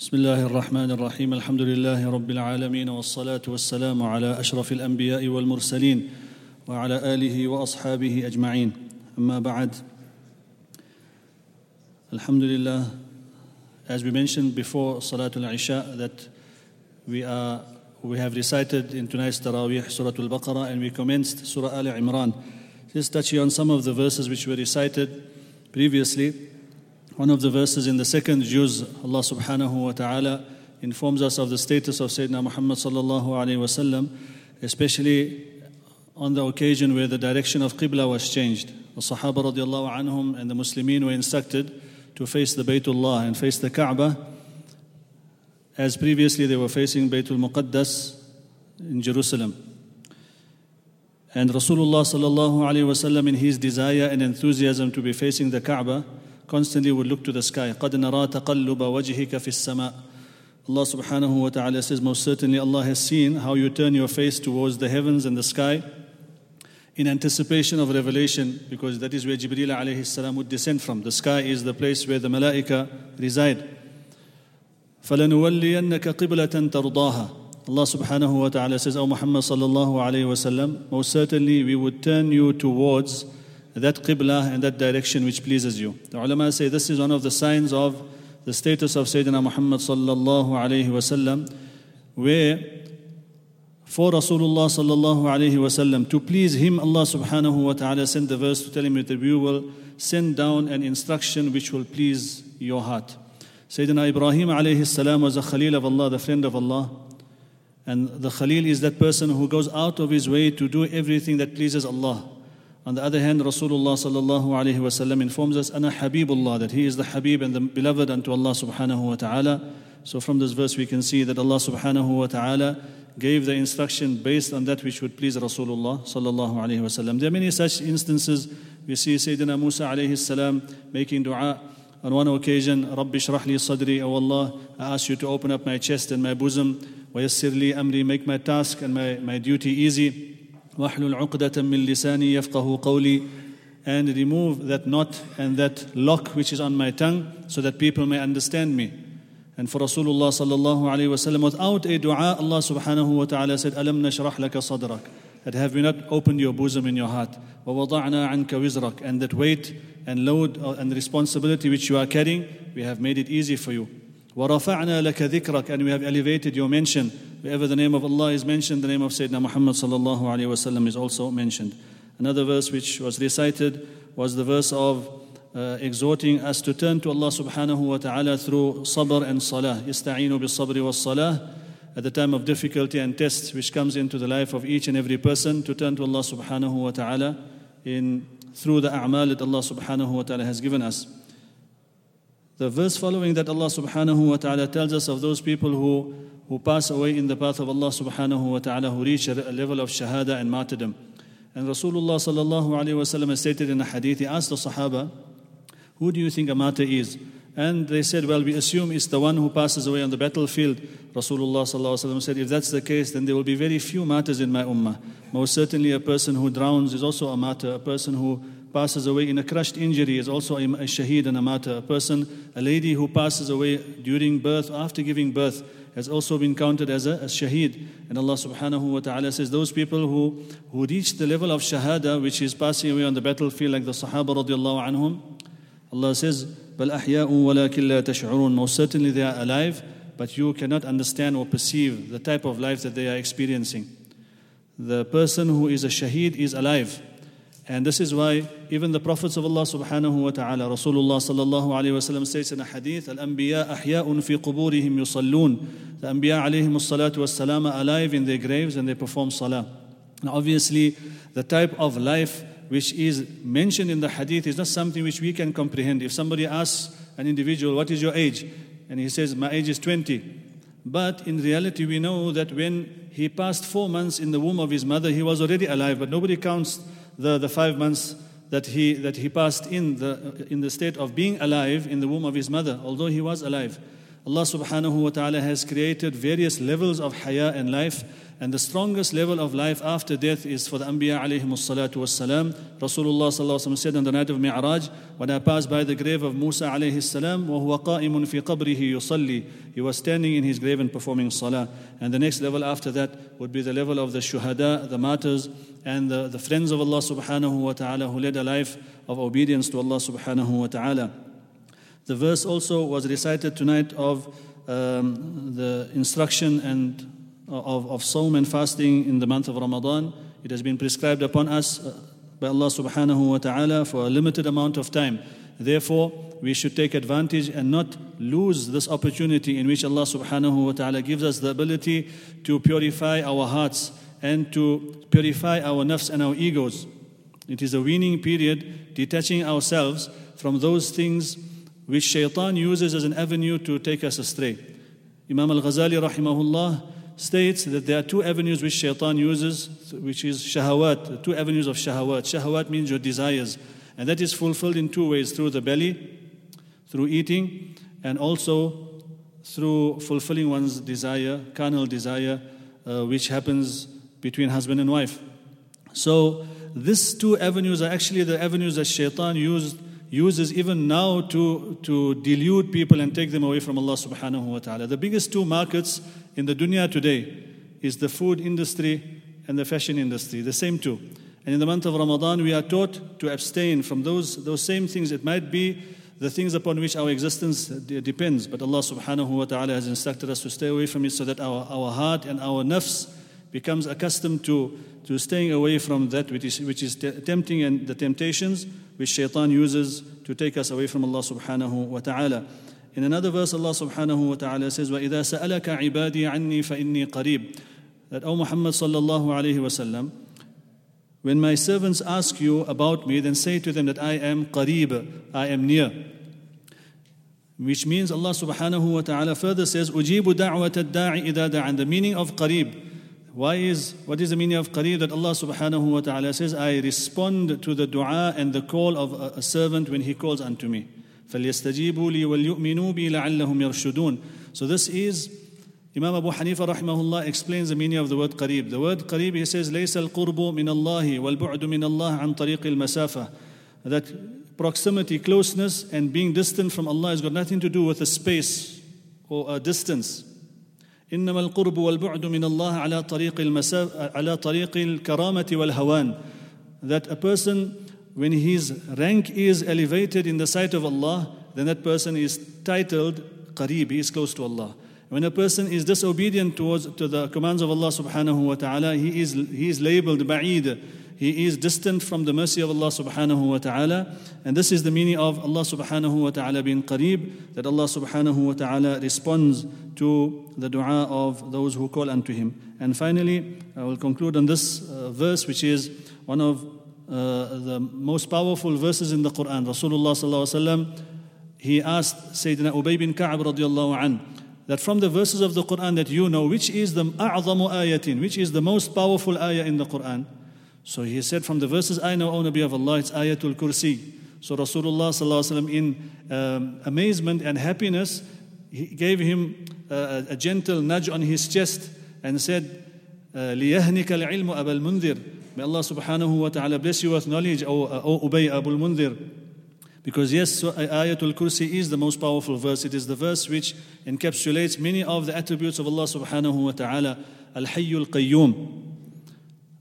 بسم الله الرحمن الرحيم. الحمد لله رب العالمين والصلاة والسلام على أشرف الأنبياء والمرسلين وعلى آله وأصحابه أجمعين. أما بعد الحمد لله as we mentioned before صلاة العشاء that we are we have recited in tonight's تراويح سورة البقرة and we commenced سورة آل عمران just touching on some of the verses which were recited previously One of the verses in the second juz, Allah subhanahu wa ta'ala informs us of the status of Sayyidina Muhammad sallallahu alayhi wasallam, especially on the occasion where the direction of Qibla was changed. The Sahaba radiallahu anhum and the Muslimin were instructed to face the Baytullah and face the Kaaba, as previously they were facing Baytul Muqaddas in Jerusalem. And Rasulullah sallallahu alayhi wasallam, in his desire and enthusiasm to be facing the Kaaba, constantly would look to the sky. قَدْ نَرَى تَقَلُّبَ وَجْهِكَ فِي السَّمَاءِ Allah subhanahu wa ta'ala says, Most certainly Allah has seen how you turn your face towards the heavens and the sky in anticipation of revelation, because that is where Jibreel alayhi salam would descend from. The sky is the place where the malaika reside. فَلَنُوَلِّيَنَّكَ قِبْلَةً تَرْضَاهَا Allah subhanahu wa ta'ala says, O Muhammad sallallahu alayhi wasallam, most certainly we would turn you towards that qibla and that direction which pleases you. The ulama say this is one of the signs of the status of Sayyidina Muhammad sallallahu alayhi wasallam, where for Rasulullah sallallahu alayhi wasallam to please him, Allah subhanahu wa ta'ala sent the verse to tell him that we will send down an instruction which will please your heart. Sayyidina Ibrahim alayhi salam was a Khalil of Allah, the friend of Allah. And the Khalil is that person who goes out of his way to do everything that pleases Allah. On the other hand, Rasulullah sallallahu alaihi wasallam informs us, "Ana Habibullah," that he is the Habib and the beloved unto Allah subhanahu wa taala. So from this verse we can see that Allah subhanahu wa ta'ala gave the instruction based on that which would please Rasulullah sallallahu alayhi wasallam. There are many such instances. We see Sayyidina Musa alayhi salam making dua on one occasion, Rabbi shrahli sadri, O Allah, I ask you to open up my chest and my bosom, wa yassir li amri, make my task and my, my duty easy. واحلل عقدة من لساني يفقه قولي and remove that knot and that lock which is on my tongue so that people may understand me and for Rasulullah sallallahu alayhi wasallam without a dua Allah subhanahu wa ta'ala said ألم نشرح لك صدرك that have we not opened your bosom in your heart ووضعنا عنك وزرك and that weight and load and responsibility which you are carrying we have made it easy for you ورفعنا لك ذكرك and we have elevated your mention Wherever the name of Allah is mentioned, the name of Sayyidina Muhammad sallallahu alayhi wasallam is also mentioned. Another verse which was recited was the verse of uh, exhorting us to turn to Allah subhanahu wa ta'ala through sabr and salah. Ista'inu bi sabri wa salah. At the time of difficulty and test, which comes into the life of each and every person to turn to Allah subhanahu wa ta'ala in, through the a'mal that Allah subhanahu wa ta'ala has given us. The verse following that Allah subhanahu wa ta'ala tells us of those people who who pass away in the path of Allah subhanahu wa ta'ala, who reach a level of shahada and martyrdom. And Rasulullah sallallahu alayhi wa sallam has stated in a hadith, he asked the Sahaba, Who do you think a martyr is? And they said, Well, we assume it's the one who passes away on the battlefield. Rasulullah sallallahu said, If that's the case, then there will be very few martyrs in my ummah. Most certainly, a person who drowns is also a martyr. A person who passes away in a crushed injury is also a shaheed and a martyr. A person, a lady who passes away during birth, after giving birth, has also been counted as a, a shaheed. And Allah subhanahu wa ta'ala says, Those people who, who reach the level of shahada, which is passing away on the battlefield, like the Sahaba radiallahu anhum, Allah says, بَلْ أَحْيَاءٌ وَلَكِنْ لَا تَشْعُرُونَ Most certainly they are alive, but you cannot understand or perceive the type of life that they are experiencing. The person who is a shaheed is alive. And this is why even the prophets of Allah subhanahu wa ta'ala, Rasulullah sallallahu alayhi wa sallam says in a hadith, Al-Anbiya ahya'un fi quburihim. The Anbiya alayhim salatu was salam alive in their graves and they perform salah. Now obviously the type of life which is mentioned in the hadith is not something which we can comprehend. If somebody asks an individual, what is your age? And he says, my age is 20. But in reality, we know that when he passed four months in the womb of his mother, he was already alive, but nobody counts the, the five months that he, that he passed in the, in the state of being alive in the womb of his mother, although he was alive. Allah subhanahu wa ta'ala has created various levels of haya in life and the strongest level of life after death is for the Anbiya alayhim salatu wassalam. Rasulullah sallallahu said on the night of Mi'raj, when I passed by the grave of Musa alayhi salam, وَهُوَ قَائِمٌ فِي قَبْرِهِ يُصَلِّي He was standing in his grave and performing salah. And the next level after that would be the level of the shuhada, the martyrs, and the, the friends of Allah subhanahu wa ta'ala who led a life of obedience to Allah subhanahu wa ta'ala. The verse also was recited tonight of um, the instruction and of, of Sawm and fasting in the month of Ramadan. It has been prescribed upon us uh, by Allah subhanahu wa ta'ala for a limited amount of time. Therefore, we should take advantage and not lose this opportunity in which Allah subhanahu wa ta'ala gives us the ability to purify our hearts and to purify our nafs and our egos. It is a weaning period, detaching ourselves from those things which shaitan uses as an avenue to take us astray. Imam al Ghazali, rahimahullah, states that there are two avenues which shaitan uses, which is shahawat, two avenues of shahawat. Shahawat means your desires, and that is fulfilled in two ways through the belly, through eating, and also through fulfilling one's desire, carnal desire, uh, which happens between husband and wife. So, these two avenues are actually the avenues that shaitan used uses even now to, to delude people and take them away from Allah subhanahu wa ta'ala. The biggest two markets in the dunya today is the food industry and the fashion industry, the same two. And in the month of Ramadan, we are taught to abstain from those, those same things. It might be the things upon which our existence depends, but Allah subhanahu wa ta'ala has instructed us to stay away from it so that our, our heart and our nafs becomes accustomed to, to staying away from that which is, which is tempting and the temptations which shaitan uses to take us away from Allah subhanahu wa ta'ala. In another verse, Allah subhanahu wa ta'ala says, وَإِذَا سَأَلَكَ عِبَادِي عَنِّي فَإِنِّي قَرِيبٌ That, O Muhammad sallallahu alayhi wa sallam, when my servants ask you about me, then say to them that I am qareeb, I am near. Which means Allah subhanahu wa ta'ala further says, أُجِيبُ دَعْوَةَ الدَّاعِ إِذَا دَعَنْ The meaning of qareeb why is, what is the meaning of qareeb? That Allah subhanahu wa ta'ala says, I respond to the dua and the call of a, a servant when he calls unto me. فَلْيَسْتَجِيبُوا لِي وَلْيُؤْمِنُوا بِي لَعَلَّهُمْ يَرْشُدُونَ So this is, Imam Abu Hanifa rahimahullah explains the meaning of the word qareeb. The word qareeb, he says, لَيْسَ الْقُرْبُ مِنَ اللَّهِ وَالْبُعْدُ مِنَ اللَّهِ عَنْ طَرِيقِ الْمَسَافَةِ That proximity, closeness, and being distant from Allah has got nothing to do with a space or a distance. إنما القرب والبعد من الله على طريق المسا... على طريق الكرامة والهوان that a person when his rank is elevated in the sight of Allah then that person is titled qareeb he is close to Allah when a person is disobedient towards to the commands of Allah subhanahu wa ta'ala he is he is labeled ba'id he is distant from the mercy of Allah subhanahu wa ta'ala. And this is the meaning of Allah subhanahu wa ta'ala being qareeb, that Allah subhanahu wa ta'ala responds to the dua of those who call unto Him. And finally, I will conclude on this uh, verse, which is one of uh, the most powerful verses in the Quran. Rasulullah sallallahu alaihi wasallam, he asked Sayyidina Ubay bin Ka'ab radiallahu an, that from the verses of the Quran that you know, which is the a'zamu ayatin, which is the most powerful ayah in the Quran? So he said, from the verses I know, O Nabi of Allah, it's Ayatul Kursi. So Rasulullah in um, amazement and happiness, he gave him uh, a gentle nudge on his chest and said, لِيَهْنِكَ الْعِلْمُ أَبَا الْمُنذِرِ May Allah subhanahu wa ta'ala bless you with knowledge, O, o Ubay Abu al-Mundhir. Because yes, Ayatul Kursi is the most powerful verse. It is the verse which encapsulates many of the attributes of Allah subhanahu wa ta'ala. Al-Hayyul Qayyum.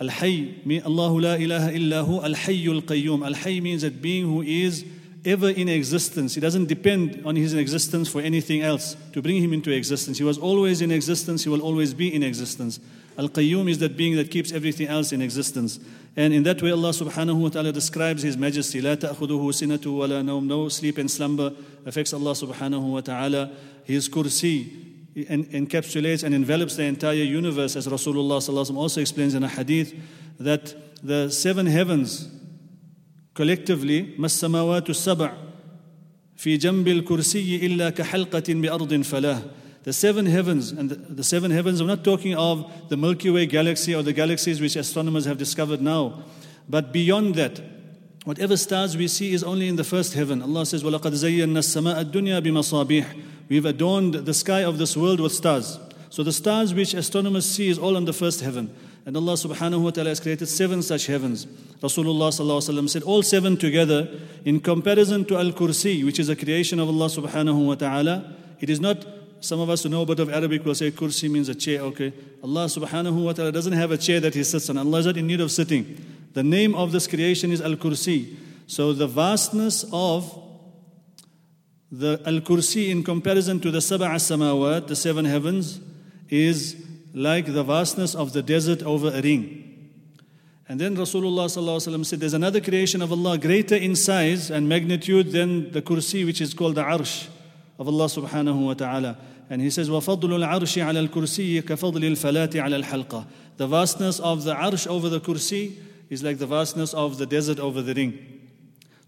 Al-Hayy, mean Allahu la ilaha illahu, Al-Hayyul Qayyum. Al-Hayy means that being who is ever in existence. He doesn't depend on his existence for anything else to bring him into existence. He was always in existence, he will always be in existence. Al Qayyum is that being that keeps everything else in existence. And in that way, Allah subhanahu wa ta'ala describes His majesty. La ta'khuduhu sinatu wa la No sleep and slumber affects Allah subhanahu wa ta'ala. His kursi, encapsulates and envelops the entire universe, as Rasulullah also explains in a hadith, that the seven heavens collectively, مَسَّمَوَاتُ السَّبْعِ في جنب الكرسي إلا كحلقة بأرض فلاه the seven heavens, and the, the, seven heavens, I'm not talking of the Milky Way galaxy or the galaxies which astronomers have discovered now, but beyond that, whatever stars we see is only in the first heaven. Allah says, وَلَقَدْ زَيَّنَّا السَّمَاءَ الدُّنْيَا بِمَصَابِيحِ we've adorned the sky of this world with stars. So the stars which astronomers see is all on the first heaven. And Allah subhanahu wa ta'ala has created seven such heavens. Rasulullah sallallahu said, all seven together, in comparison to Al Kursi, which is a creation of Allah subhanahu wa ta'ala, it is not, some of us who know a bit of Arabic will say Kursi means a chair, okay. Allah subhanahu wa ta'ala doesn't have a chair that He sits on. Allah is not in need of sitting. The name of this creation is Al Kursi. So the vastness of the Al Kursi in comparison to the Sab'a Samawat, the seven heavens, is like the vastness of the desert over a ring. And then Rasulullah said, There's another creation of Allah greater in size and magnitude than the kursi, which is called the arsh of Allah subhanahu wa ta'ala. And he says, وَفَضْلُ الْعَرْشِ عَلَى الْكُرْسِيِّ كَفَضْلِ الْفَلَاةِ عَلَى الْحَلْقَةِ The vastness of the arsh over the kursi is like the vastness of the desert over the ring.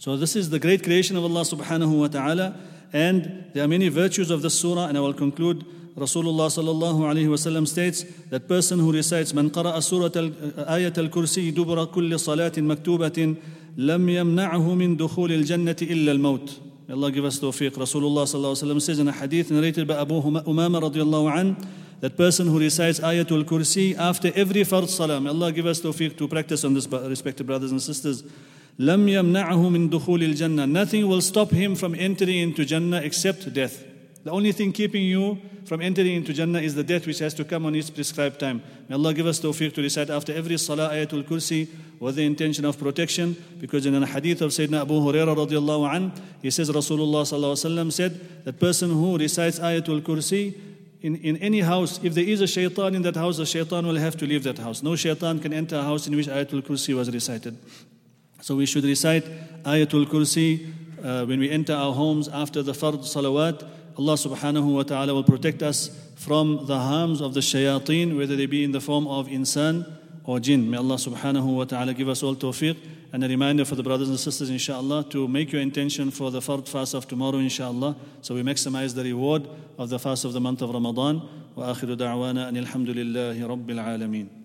So this is the great creation of Allah subhanahu wa ta'ala and there are many virtues of this surah and I will conclude. Rasulullah sallallahu alayhi wasallam states that person who recites man qara'a surat uh, ayat al-kursi dubra kulli salatin maktubatin lam yamna'hu min dukhul al-jannati illa May Allah give us tawfiq. Rasulullah sallallahu alayhi wasallam says in a hadith narrated by Abu Umama radiyallahu an that person who recites ayatul kursi after every fard salam Allah give us tawfiq to practice on this respected brothers and sisters. لم يمنعه من دخول الجنة. Nothing will stop him from entering into Jannah except death. The only thing keeping you from entering into Jannah is the death which has to come on its prescribed time. May Allah give us tawfiq to recite after every Salah Ayatul Kursi with the intention of protection. Because in a hadith of Sayyidina Abu Hurairah radiallahu an, he says Rasulullah sallallahu said, that person who recites Ayatul Kursi in, in any house, if there is a shaitan in that house, the shaitan will have to leave that house. No shaitan can enter a house in which Ayatul Kursi was recited. So we should recite Ayatul Kursi uh, when we enter our homes after the Fard Salawat Allah subhanahu wa ta'ala will protect us from the harms of the shayateen, whether they be in the form of insan or jinn. May Allah subhanahu wa ta'ala give us all tawfiq. And a reminder for the brothers and sisters, inshallah, to make your intention for the fard fast of tomorrow, inshallah. So we maximize the reward of the fast of the month of Ramadan. وآخر دعوانا أن الحمد لله رب العالمين